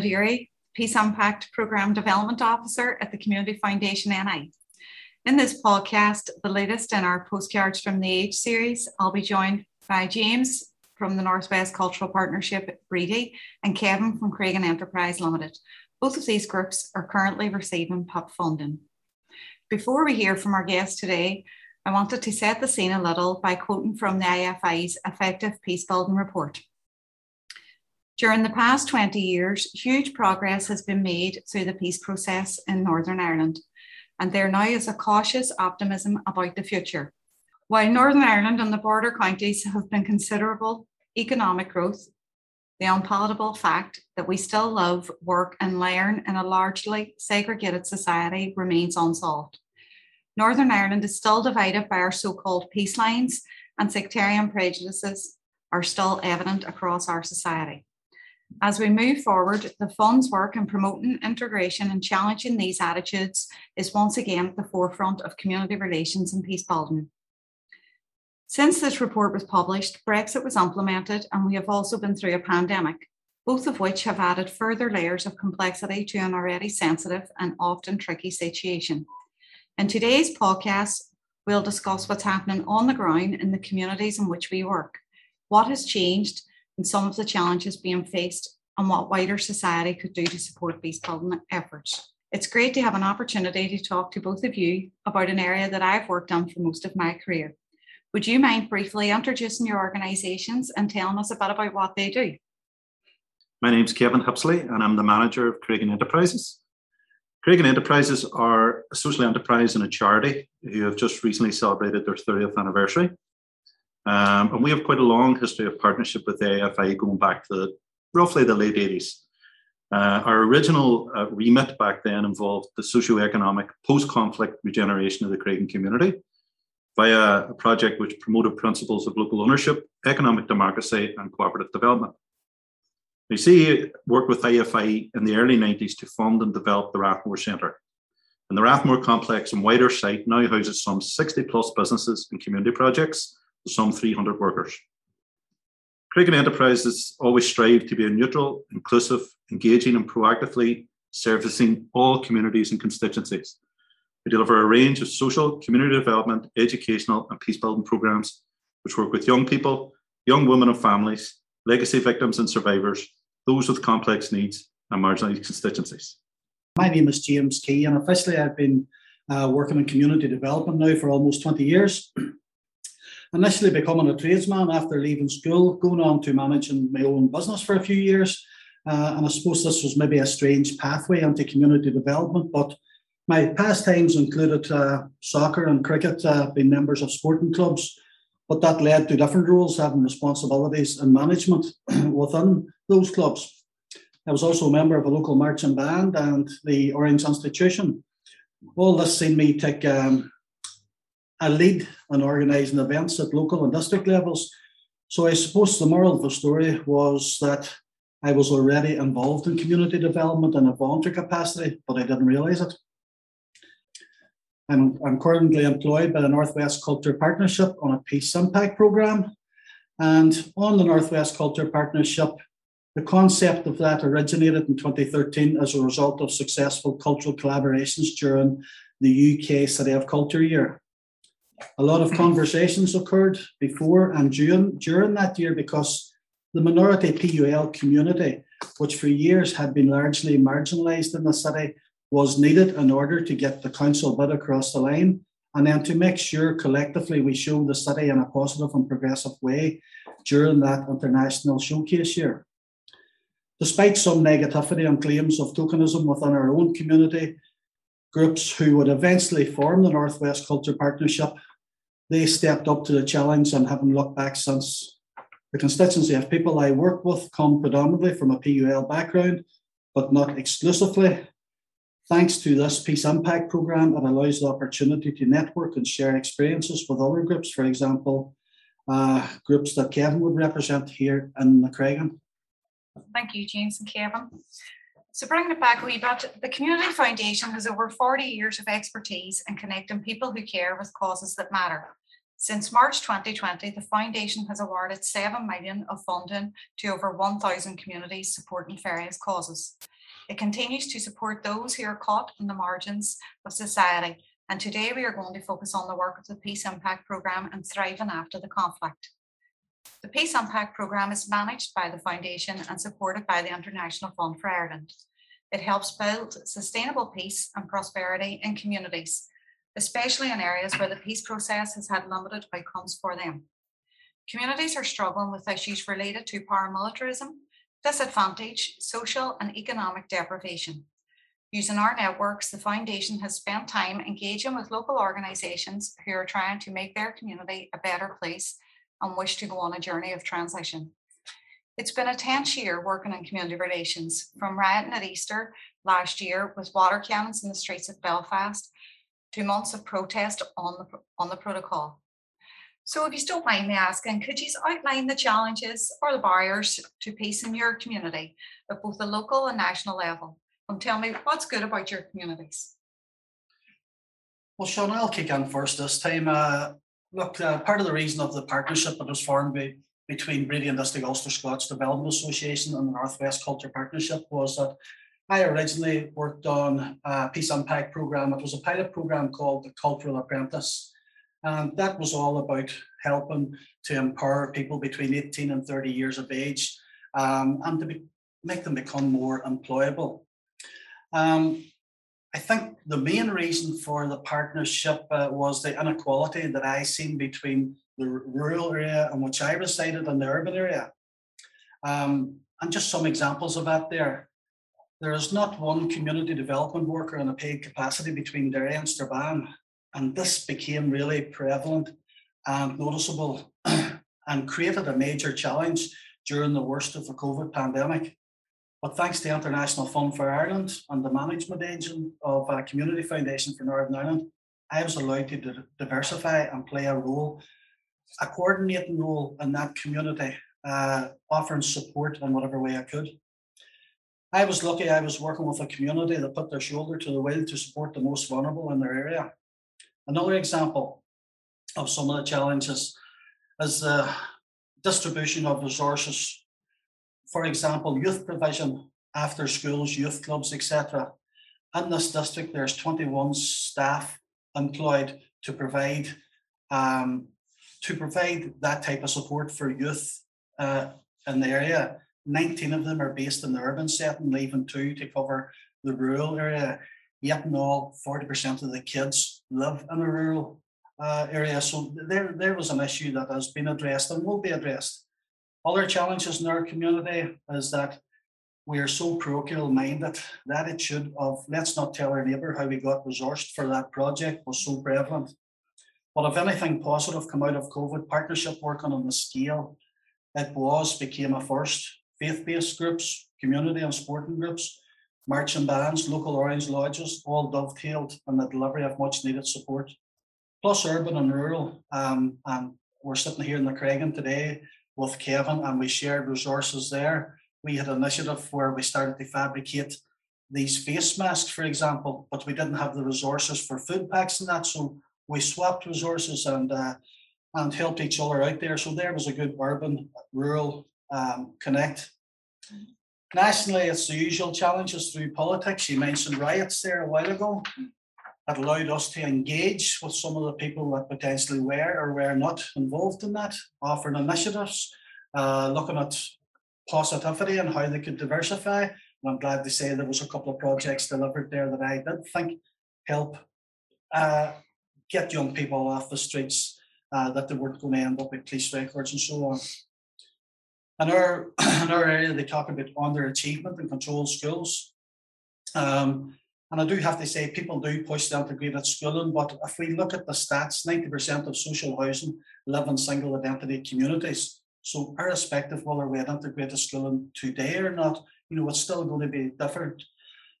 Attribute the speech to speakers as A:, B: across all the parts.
A: Peace Impact Programme Development Officer at the Community Foundation NI. In this podcast, the latest in our Postcards from the Age series, I'll be joined by James from the Northwest Cultural Partnership Bready and Kevin from Creggan Enterprise Limited. Both of these groups are currently receiving PIP funding. Before we hear from our guest today, I wanted to set the scene a little by quoting from the IFI's Effective Peacebuilding Report. During the past 20 years, huge progress has been made through the peace process in Northern Ireland, and there now is a cautious optimism about the future. While Northern Ireland and the border counties have been considerable economic growth, the unpalatable fact that we still live, work, and learn in a largely segregated society remains unsolved. Northern Ireland is still divided by our so called peace lines, and sectarian prejudices are still evident across our society. As we move forward, the Fund's work in promoting integration and challenging these attitudes is once again at the forefront of community relations and peace building. Since this report was published, Brexit was implemented, and we have also been through a pandemic, both of which have added further layers of complexity to an already sensitive and often tricky situation. In today's podcast, we'll discuss what's happening on the ground in the communities in which we work, what has changed, and some of the challenges being faced, and what wider society could do to support these building efforts. It's great to have an opportunity to talk to both of you about an area that I've worked on for most of my career. Would you mind briefly introducing your organisations and telling us a bit about what they do?
B: My name's Kevin Hippsley, and I'm the manager of Creggan Enterprises. Creggan Enterprises are a social enterprise and a charity who have just recently celebrated their 30th anniversary. Um, and we have quite a long history of partnership with the IFI going back to the, roughly the late 80s. Uh, our original uh, remit back then involved the socio-economic post-conflict regeneration of the Creggan community via a project which promoted principles of local ownership, economic democracy, and cooperative development. We see worked with IFI in the early 90s to fund and develop the Rathmore Centre. And the Rathmore complex and wider site now houses some 60 plus businesses and community projects some 300 workers. Creggan Enterprises always strive to be a neutral, inclusive, engaging, and proactively servicing all communities and constituencies. We deliver a range of social, community development, educational, and peace building programs which work with young people, young women and families, legacy victims and survivors, those with complex needs, and marginalised constituencies.
C: My name is James Key, and officially I've been uh, working in community development now for almost 20 years. Initially becoming a tradesman after leaving school, going on to managing my own business for a few years. Uh, and I suppose this was maybe a strange pathway into community development, but my pastimes included uh, soccer and cricket, uh, being members of sporting clubs, but that led to different roles, having responsibilities and management within those clubs. I was also a member of a local marching band and the Orange Institution. All this seen me take um, a lead in organising events at local and district levels. So I suppose the moral of the story was that I was already involved in community development in a voluntary capacity, but I didn't realise it. I'm, I'm currently employed by the Northwest Culture Partnership on a Peace Impact Programme. And on the Northwest Culture Partnership, the concept of that originated in 2013 as a result of successful cultural collaborations during the UK City of Culture year. A lot of conversations occurred before and during, during that year because the minority PUL community, which for years had been largely marginalised in the city, was needed in order to get the council bid across the line and then to make sure collectively we show the city in a positive and progressive way during that international showcase year. Despite some negativity and claims of tokenism within our own community, groups who would eventually form the Northwest Culture Partnership, they stepped up to the challenge and haven't looked back since. The constituency of people I work with come predominantly from a PUL background, but not exclusively. Thanks to this Peace Impact Programme, it allows the opportunity to network and share experiences with other groups, for example, uh, groups that Kevin would represent here in McCragan.
A: Thank you, James and Kevin. So bringing it back a wee bit, the Community Foundation has over 40 years of expertise in connecting people who care with causes that matter. Since March 2020, the Foundation has awarded 7 million of funding to over 1,000 communities supporting various causes. It continues to support those who are caught in the margins of society. And today we are going to focus on the work of the Peace Impact Programme and Thriving After the Conflict. The Peace Impact Programme is managed by the Foundation and supported by the International Fund for Ireland. It helps build sustainable peace and prosperity in communities, especially in areas where the peace process has had limited outcomes for them. Communities are struggling with issues related to paramilitarism, disadvantage, social and economic deprivation. Using our networks, the Foundation has spent time engaging with local organisations who are trying to make their community a better place and wish to go on a journey of transition. It's been a tense year working in community relations, from rioting at Easter last year with water cannons in the streets of Belfast to months of protest on the, on the protocol. So if you don't mind me asking, could you outline the challenges or the barriers to peace in your community at both the local and national level? And tell me what's good about your communities.
C: Well, Sean, I'll kick in first this time. Uh, look, uh, part of the reason of the partnership that was formed between Bready and District Ulster Scots Development Association and the Northwest Culture Partnership was that I originally worked on a Peace Impact program. It was a pilot program called the Cultural Apprentice. And that was all about helping to empower people between 18 and 30 years of age um, and to be, make them become more employable. Um, I think the main reason for the partnership uh, was the inequality that I seen between the rural area in which I resided in the urban area. Um, and just some examples of that there. There is not one community development worker in a paid capacity between Derry and Strabane. And this became really prevalent and noticeable and created a major challenge during the worst of the COVID pandemic. But thanks to the International Fund for Ireland and the management agent of a Community Foundation for Northern Ireland, I was allowed to diversify and play a role, a coordinating role in that community, uh, offering support in whatever way I could. I was lucky I was working with a community that put their shoulder to the wheel to support the most vulnerable in their area. Another example of some of the challenges is the distribution of resources for example, youth provision after schools, youth clubs, etc. In this district, there's 21 staff employed to provide um, to provide that type of support for youth uh, in the area. 19 of them are based in the urban setting, leaving two to cover the rural area. Yet in all, 40% of the kids live in a rural uh, area. So there, there was an issue that has been addressed and will be addressed. Other challenges in our community is that we are so parochial minded that it should of let's not tell our neighbour how we got resourced for that project was so prevalent. But if anything positive come out of COVID partnership working on the scale, it was became a first. Faith-based groups, community and sporting groups, marching bands, local orange lodges, all dovetailed on the delivery of much needed support. Plus urban and rural. Um, and we're sitting here in the Creggan today with Kevin and we shared resources there. We had an initiative where we started to fabricate these face masks, for example, but we didn't have the resources for food packs and that. So we swapped resources and uh, and helped each other out there. So there was a good urban rural um, connect. Nationally, it's the usual challenges through politics. You mentioned riots there a while ago. That allowed us to engage with some of the people that potentially were or were not involved in that, offering initiatives, uh, looking at positivity and how they could diversify. And I'm glad to say there was a couple of projects delivered there that I did think help uh, get young people off the streets uh, that they weren't going to end up with police records and so on. In our area, they talk about underachievement and controlled schools. Um, and I do have to say, people do push the integrated schooling, but if we look at the stats, 90% of social housing live in single identity communities. So irrespective whether we had integrated schooling today or not, you know, it's still going to be different.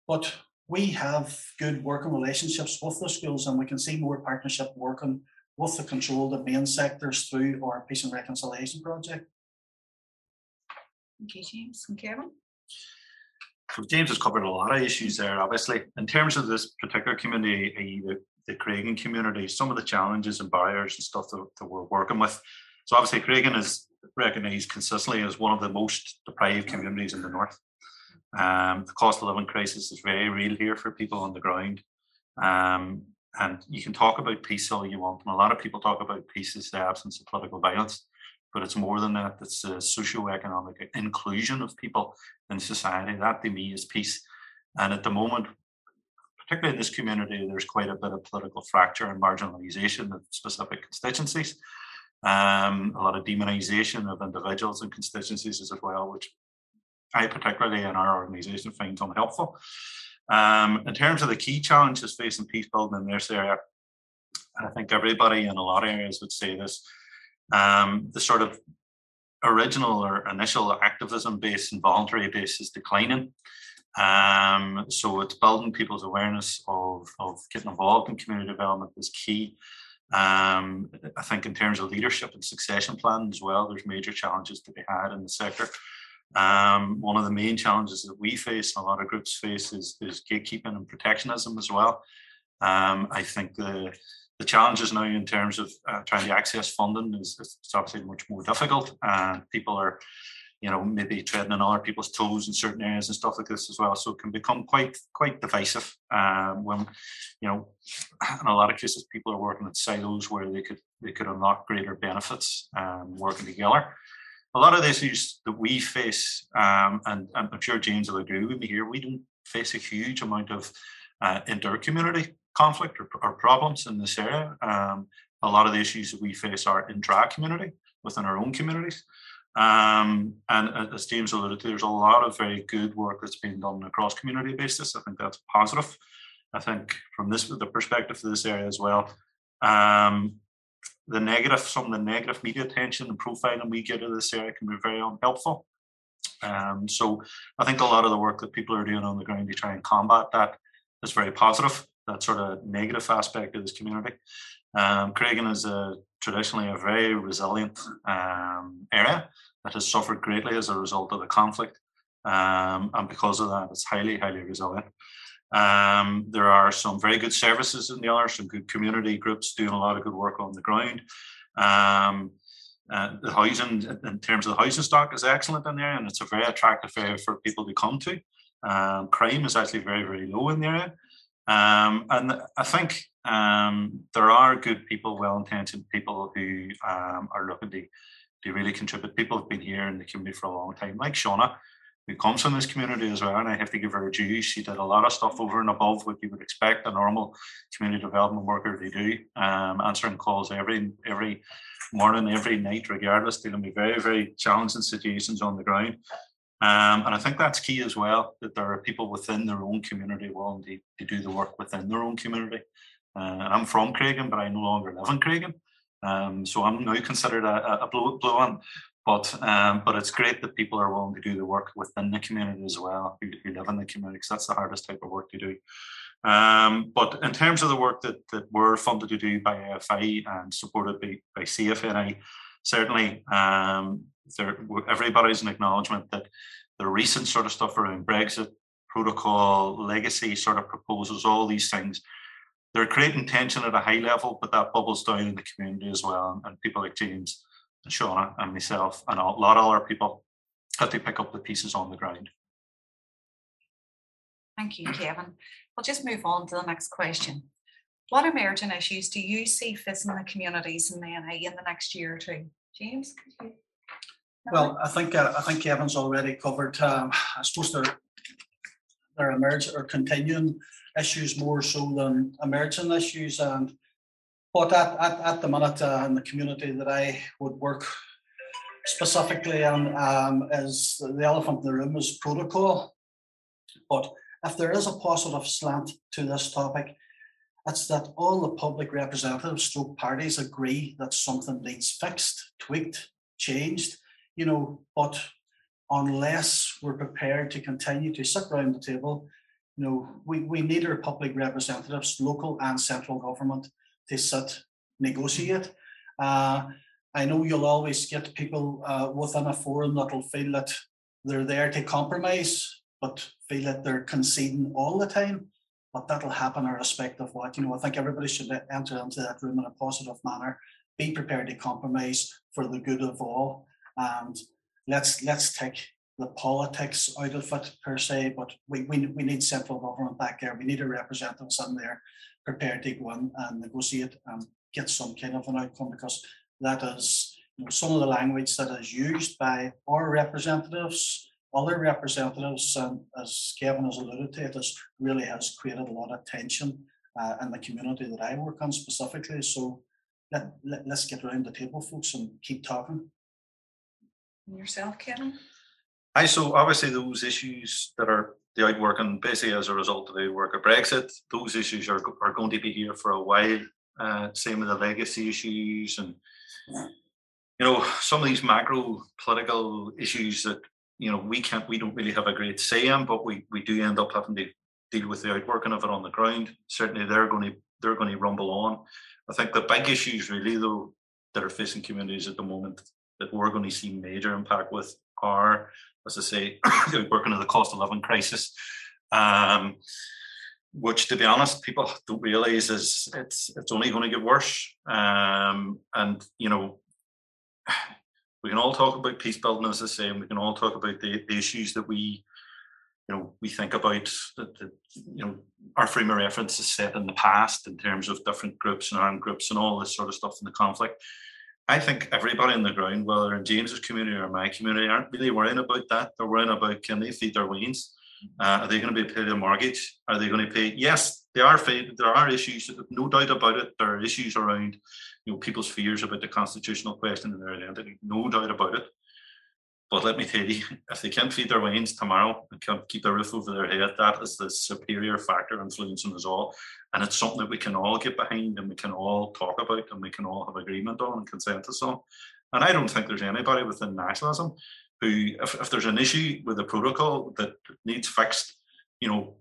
C: But we have good working relationships with the schools and we can see more partnership working with the control controlled main sectors through our peace and reconciliation project.
A: Thank you, James and Kevin.
B: So James has covered a lot of issues there, obviously. In terms of this particular community, the, the Creggan community, some of the challenges and barriers and stuff that, that we're working with. So obviously Creggan is recognised consistently as one of the most deprived communities in the north. Um, the cost of living crisis is very real here for people on the ground. Um, and you can talk about peace all you want, and a lot of people talk about peace as the absence of political violence, but it's more than that. It's a socio-economic inclusion of people in society. That to me is peace. And at the moment, particularly in this community, there's quite a bit of political fracture and marginalisation of specific constituencies. Um, a lot of demonisation of individuals and constituencies as well, which I particularly in our organisation find unhelpful. Um, in terms of the key challenges facing peace building in this area, I think everybody in a lot of areas would say this. Um, the sort of original or initial activism based and voluntary base is declining. Um, so it's building people's awareness of, of getting involved in community development is key. Um, I think in terms of leadership and succession planning as well, there's major challenges to be had in the sector. Um, one of the main challenges that we face and a lot of groups face is, is gatekeeping and protectionism as well. Um, I think the the challenges now in terms of uh, trying to access funding is, is obviously much more difficult, and people are, you know, maybe treading on other people's toes in certain areas and stuff like this as well. So it can become quite quite divisive um, when, you know, in a lot of cases people are working in silos where they could they could unlock greater benefits um, working together a lot of the issues that we face, um, and, and, I'm sure James will agree with me here, we don't face a huge amount of uh, inter-community conflict or, or, problems in this area. Um, a lot of the issues that we face are intra-community within our own communities. Um, and as James alluded to, there's a lot of very good work that's being done across community basis. I think that's positive. I think from this the perspective of this area as well, um, the negative, some of the negative media attention and profiling we get in this area can be very unhelpful. Um, so I think a lot of the work that people are doing on the ground to try and combat that is very positive. That sort of negative aspect of this community. Um, Creggan is a, traditionally a very resilient um, area that has suffered greatly as a result of the conflict. Um, and because of that, it's highly, highly resilient. Um, there are some very good services in the other, some good community groups doing a lot of good work on the ground. Um, uh, the housing, in terms of the housing stock, is excellent in there, and it's a very attractive area for people to come to. Um, crime is actually very, very low in the area. Um, and I think um, there are good people, well-intentioned people who um, are looking to, to really contribute. People have been here in the community for a long time, like Shauna, who comes from this community as well. And I have to give her a due. She did a lot of stuff over and above what you would expect a normal community development worker to do, um, answering calls every every morning, every night, regardless, dealing with very, very challenging situations on the ground. Um, and I think that's key as well, that there are people within their own community willing to, to do the work within their own community. Uh, I'm from Creggan, but I no longer live in Creggan. Um, so I'm now considered a, a blue, blue one. But um, but it's great that people are willing to do the work within the community as well, who, who live in the community, because that's the hardest type of work to do. Um, but in terms of the work that, that we're funded to do by IFI and supported by, by CFNI, certainly um, there, everybody's an acknowledgement that the recent sort of stuff around Brexit, protocol, legacy sort of proposals, all these things, they're creating tension at a high level, but that bubbles down in the community as well. And people like James and Shauna and myself and a lot of other people had to pick up the pieces on the ground.
A: Thank you, Kevin. I'll just move on to the next question. What emerging issues do you see facing the communities in the NI in the next year or two? James?
C: Well, I think uh, I think Kevin's already covered. Um, I suppose there there emerging or continuing issues more so than emerging issues, and but at, at, at the minute uh, in the community that I would work specifically on um, is the elephant in the room is protocol. But if there is a positive slant to this topic, it's that all the public representatives, stroke parties agree that something needs fixed, tweaked, changed, you know, but unless we're prepared to continue to sit around the table, you know, we, we need our public representatives, local and central government, to sit, negotiate. Uh, I know you'll always get people uh, within a forum that'll feel that they're there to compromise, but feel that they're conceding all the time. but that'll happen irrespective of what. You know, I think everybody should enter into that room in a positive manner, be prepared to compromise for the good of all, and let's let's take the politics out of it per se, but we, we, we need central government back there. We need a representative in there prepared to go in and negotiate and get some kind of an outcome because that is you know, some of the language that is used by our representatives, other representatives, and as Kevin has alluded to, it has really has created a lot of tension uh, in the community that I work on specifically. So let, let, let's get around the table, folks, and keep talking.
A: yourself, Kevin?
B: I so obviously those issues that are the outworking basically as a result of the work of Brexit, those issues are, are going to be here for a while. Uh, same with the legacy issues and you know some of these macro political issues that you know we can't we don't really have a great say in, but we we do end up having to deal with the outworking of it on the ground. Certainly they're going to they're going to rumble on. I think the big issues really though that are facing communities at the moment that we're going to see major impact with are as I say, working on the cost of living crisis, um, which, to be honest, people don't realise is it's it's only going to get worse. Um, and you know, we can all talk about peace building, as I say, and we can all talk about the, the issues that we, you know, we think about that, that you know our frame of reference is set in the past in terms of different groups and armed groups and all this sort of stuff in the conflict. I think everybody on the ground, whether in James's community or my community, aren't really worrying about that. They're worrying about can they feed their weans? Uh, are they going to be paid a mortgage? Are they going to pay? Yes, they are. There are issues, no doubt about it. There are issues around, you know, people's fears about the constitutional question and their identity. No doubt about it. But let me tell you, if they can't feed their weans tomorrow and can't keep a roof over their head, that is the superior factor influencing us all. And it's something that we can all get behind and we can all talk about and we can all have agreement on and consensus on. And I don't think there's anybody within nationalism who, if, if there's an issue with a protocol that needs fixed, you know,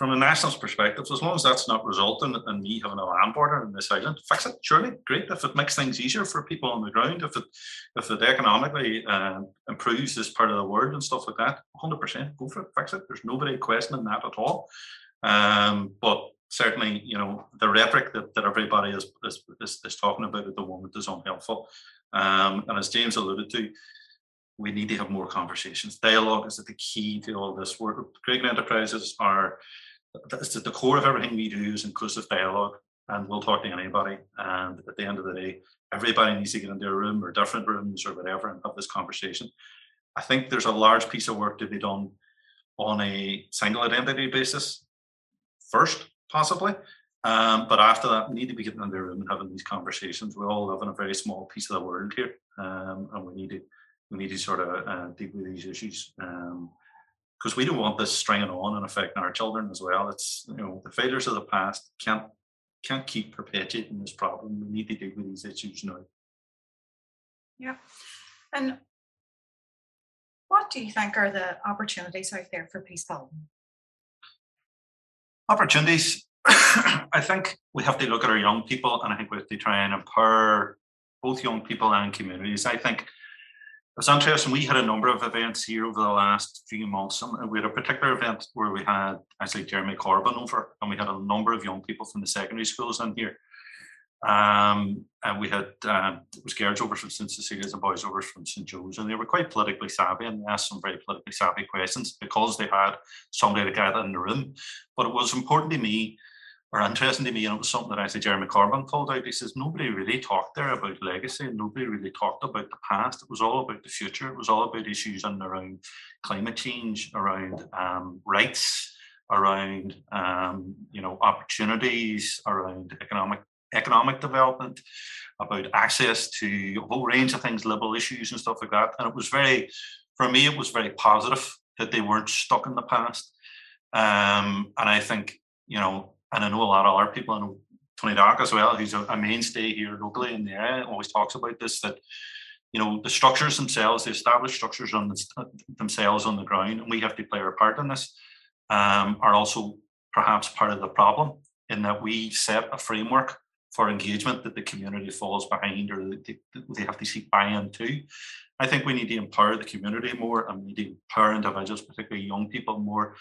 B: from a nationalist perspective, as long as that's not resulting in me having a land border in this island, fix it. Surely, great. If it makes things easier for people on the ground, if it if it economically uh, improves this part of the world and stuff like that, 100% go for it, fix it. There's nobody questioning that at all. Um, but certainly, you know, the rhetoric that, that everybody is, is, is, is talking about at the moment is unhelpful. Um, and as James alluded to, we need to have more conversations. Dialogue is the key to all this. We're, Creggan Enterprises are that's the core of everything we do is inclusive dialogue and we'll talk to anybody and at the end of the day everybody needs to get into a room or different rooms or whatever and have this conversation. I think there's a large piece of work to be done on a single identity basis first possibly um, but after that we need to be getting into a room and having these conversations. We all live in a very small piece of the world here um, and we need to we need to sort of uh, deal with these issues um, because we don't want this stringing on and affecting our children as well. It's you know the failures of the past can't can't keep perpetuating this problem. We need to deal with these issues now.
A: Yeah, and what do you think are the opportunities out there for peace building?
B: Opportunities. I think we have to look at our young people, and I think we have to try and empower both young people and communities. I think it's interesting. We had a number of events here over the last few months, and we had a particular event where we had actually Jeremy Corbyn over, and we had a number of young people from the secondary schools in here. Um, and we had uh, it was girls over from St Cecilia's and boys over from St Joe's, and they were quite politically savvy and they asked some very politically savvy questions because they had somebody to gather in the room. But it was important to me interesting to me, and it was something that actually Jeremy Corbyn called out. He says nobody really talked there about legacy, and nobody really talked about the past. It was all about the future. It was all about issues and around climate change, around um, rights, around um, you know opportunities, around economic economic development, about access to a whole range of things, liberal issues and stuff like that. And it was very, for me, it was very positive that they weren't stuck in the past. Um, and I think you know and I know a lot of other people. I know Tony Dark as well, who's a, a mainstay here locally in the area, always talks about this that you know the structures themselves, the established structures on the, themselves on the ground, and we have to play our part in this. Um, are also perhaps part of the problem in that we set a framework for engagement that the community falls behind or they, they have to seek buy-in to. I think we need to empower the community more and we need to empower individuals, particularly young people, more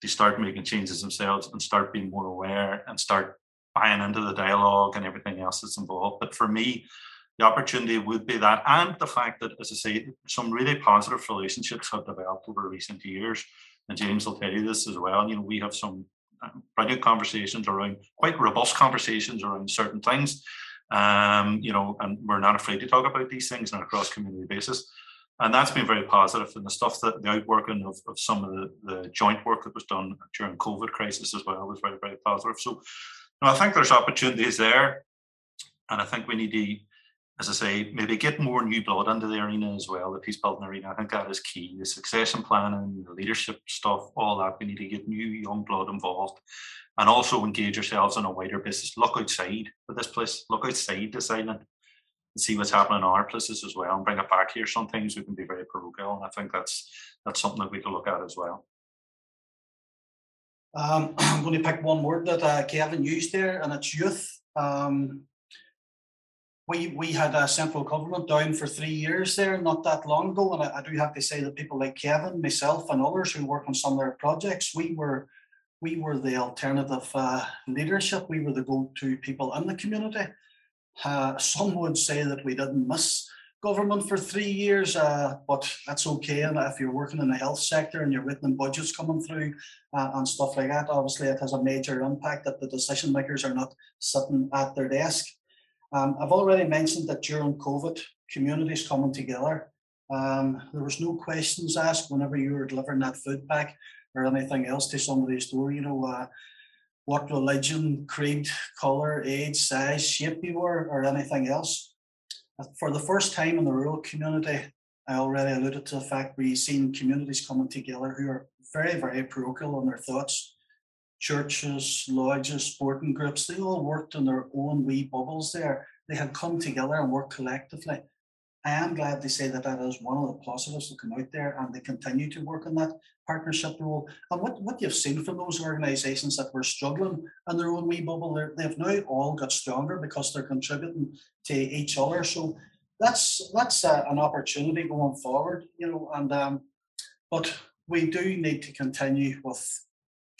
B: to start making changes themselves and start being more aware and start buying into the dialogue and everything else that's involved. But for me, the opportunity would be that, and the fact that, as I say, some really positive relationships have developed over recent years. And James will tell you this as well. You know, we have some um, brilliant conversations around quite robust conversations around certain things. Um, you know, and we're not afraid to talk about these things on a cross community basis. And that's been very positive. And the stuff that the outworking of, of some of the, the joint work that was done during COVID crisis as well was very, very positive. So I think there's opportunities there. And I think we need to as I say, maybe get more new blood into the arena as well, the peace building arena. I think that is key. The succession planning, the leadership stuff, all that. We need to get new young blood involved and also engage ourselves on a wider basis. Look outside for this place, look outside this island and see what's happening in our places as well and bring it back here. Some things we can be very parochial. And I think that's that's something that we can look at as well.
C: Um, I'm going to pick one word that uh, Kevin used there, and it's youth. Um, we we had a central government down for three years there, not that long ago, and I, I, do have to say that people like Kevin, myself, and others who work on some of their projects, we were we were the alternative uh, leadership. We were the go-to people in the community. Uh, some would say that we didn't miss government for three years, uh, but that's okay. And if you're working in the health sector and you're written budgets coming through uh, and stuff like that, obviously it has a major impact that the decision makers are not sitting at their desk. Um, I've already mentioned that during COVID, communities coming together. Um, there was no questions asked whenever you were delivering that food pack or anything else to somebody's door. You know, uh, what religion, creed, color, age, size, shape you were, or anything else. For the first time in the rural community, I already alluded to the fact we've seen communities coming together who are very, very parochial in their thoughts churches, lodges, sporting groups, they all worked in their own wee bubbles there. They had come together and worked collectively. I am glad to say that that is one of the positives that come out there and they continue to work on that partnership role. And what, what you've seen from those organisations that were struggling in their own wee bubble, they've now all got stronger because they're contributing to each other. So that's that's uh, an opportunity going forward, you know. And um, but we do need to continue with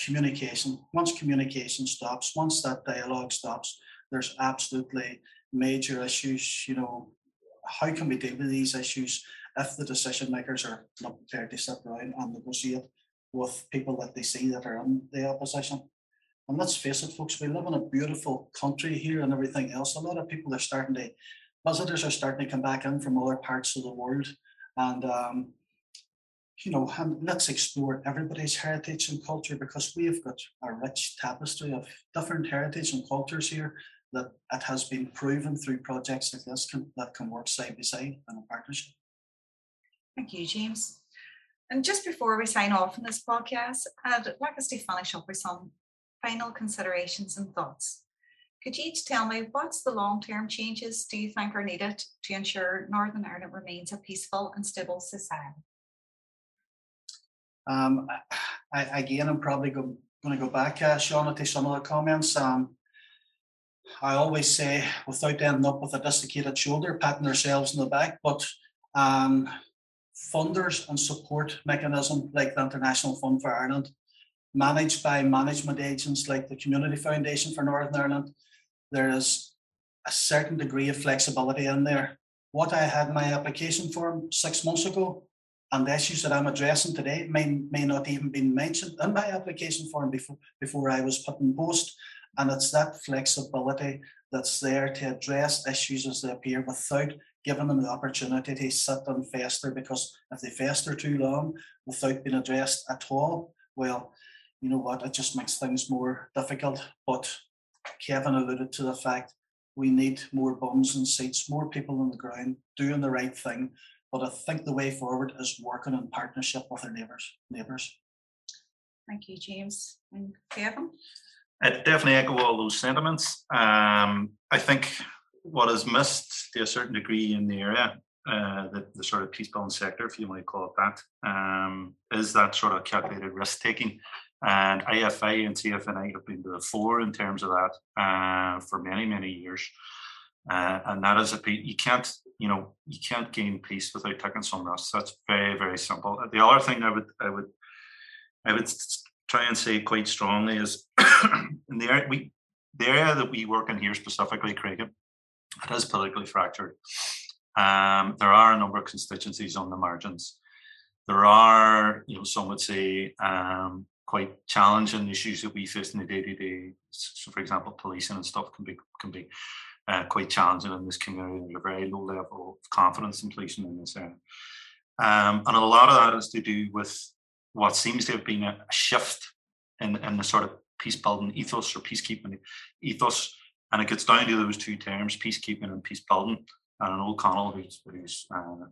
C: communication. Once communication stops, once that dialogue stops, there's absolutely major issues. You know, how can we deal with these issues if the decision makers are not prepared to sit down and negotiate with people that they see that are in the opposition? And let's face it, folks, we live in a beautiful country here and everything else. A lot of people are starting to, visitors are starting to come back in from other parts of the world. And um, you know, and let's explore everybody's heritage and culture because we have got a rich tapestry of different heritage and cultures here that it has been proven through projects like this can, that can work side by side in a partnership.
A: Thank you, James. And just before we sign off in this podcast, I'd like us to finish up with some final considerations and thoughts. Could you each tell me what's the long-term changes do you think are needed to ensure Northern Ireland remains a peaceful and stable society?
C: Um, I, again, I'm probably go, going to go back, uh, Shauna, to some of the comments. Um, I always say, without ending up with a dislocated shoulder, patting ourselves in the back, but um, funders and support mechanism like the International Fund for Ireland, managed by management agents like the Community Foundation for Northern Ireland, there is a certain degree of flexibility in there. What I had my application form six months ago and the issues that I'm addressing today may, may not even been mentioned in my application form before, before I was put in post. And it's that flexibility that's there to address issues as they appear without giving them the opportunity to sit and fester. Because if they fester too long without being addressed at all, well, you know what, it just makes things more difficult. But Kevin alluded to the fact we need more bums and seats, more people on the ground doing the right thing but I think the way forward is working in partnership with our neighbours. Neighbours.
A: Thank you, James and Kevin.
B: I definitely echo all those sentiments. Um, I think what is missed to a certain degree in the area, uh, the, the sort of peace building sector, if you to call it that, um, is that sort of calculated risk taking. And IFI and CFNI have been to the fore in terms of that uh, for many, many years. Uh, and that is a you can't you know you can't gain peace without taking some risks. That's very very simple. The other thing I would I would I would try and say quite strongly is in the area we the area that we work in here specifically, Craig, it is politically fractured. Um, there are a number of constituencies on the margins. There are, you know, some would say um, quite challenging issues that we face in the day to day. So, for example, policing and stuff can be can be uh, quite challenging in this community. There's a very low level of confidence in policing in this area, um, and a lot of that is to do with what seems to have been a, shift in in the sort of peace building ethos or peacekeeping ethos, and it gets down to those two terms, peacekeeping and peace building. And O'Connell, who's, who's uh,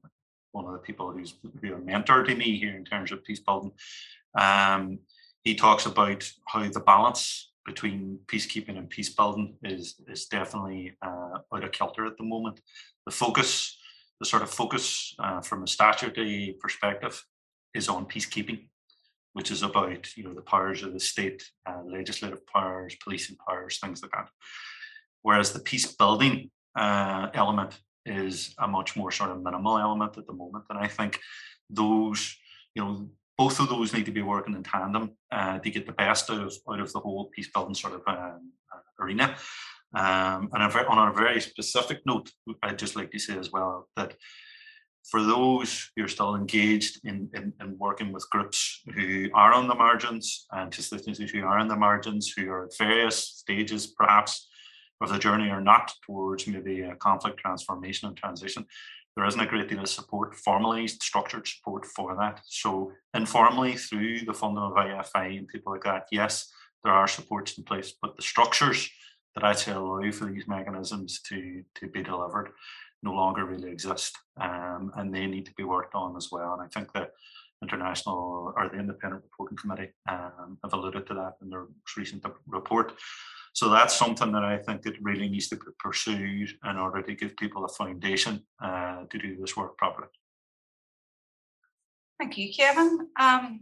B: one of the people who's who a mentor to me here in terms of peace building, um, he talks about how the balance between peacekeeping and peace building is is definitely uh, out of kilter at the moment. The focus, the sort of focus uh, from a statutory perspective, is on peacekeeping, which is about you know the powers of the state, uh, legislative powers, policing powers, things like that. Whereas the peace building uh, element is a much more sort of minimal element at the moment, and I think those you know both of those need to be working in tandem uh, to get the best out of out of the whole peace building sort of um, arena. Um, and on a very specific note, I'd just like to say as well that for those who are still engaged in, in, in, working with groups who are on the margins and just constituencies who are on the margins, who are at various stages perhaps of the journey or not towards maybe a conflict transformation and transition, there isn't a great deal of support, formally structured support for that. So informally through the funding of IFI and people like that, yes, there are supports in place, but the structures that I'd allow for these mechanisms to, to be delivered no longer really exist, um, and they need to be worked on as well. And I think the international or the independent reporting committee um, have alluded to that in their recent report. So that's something that I think it really needs to be pursued in order to give people a foundation uh, to do this work properly.
A: Thank you, Kevin. Um,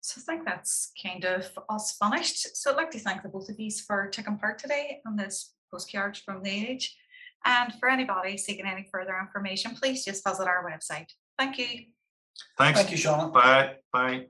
A: so I think that's kind of us finished. So I'd like to thank the both of you for taking part today on this postcards from the age. And for anybody seeking any further information, please just visit our website. Thank you.
B: Thanks.
C: Thank you, Shauna.
B: Bye. Bye.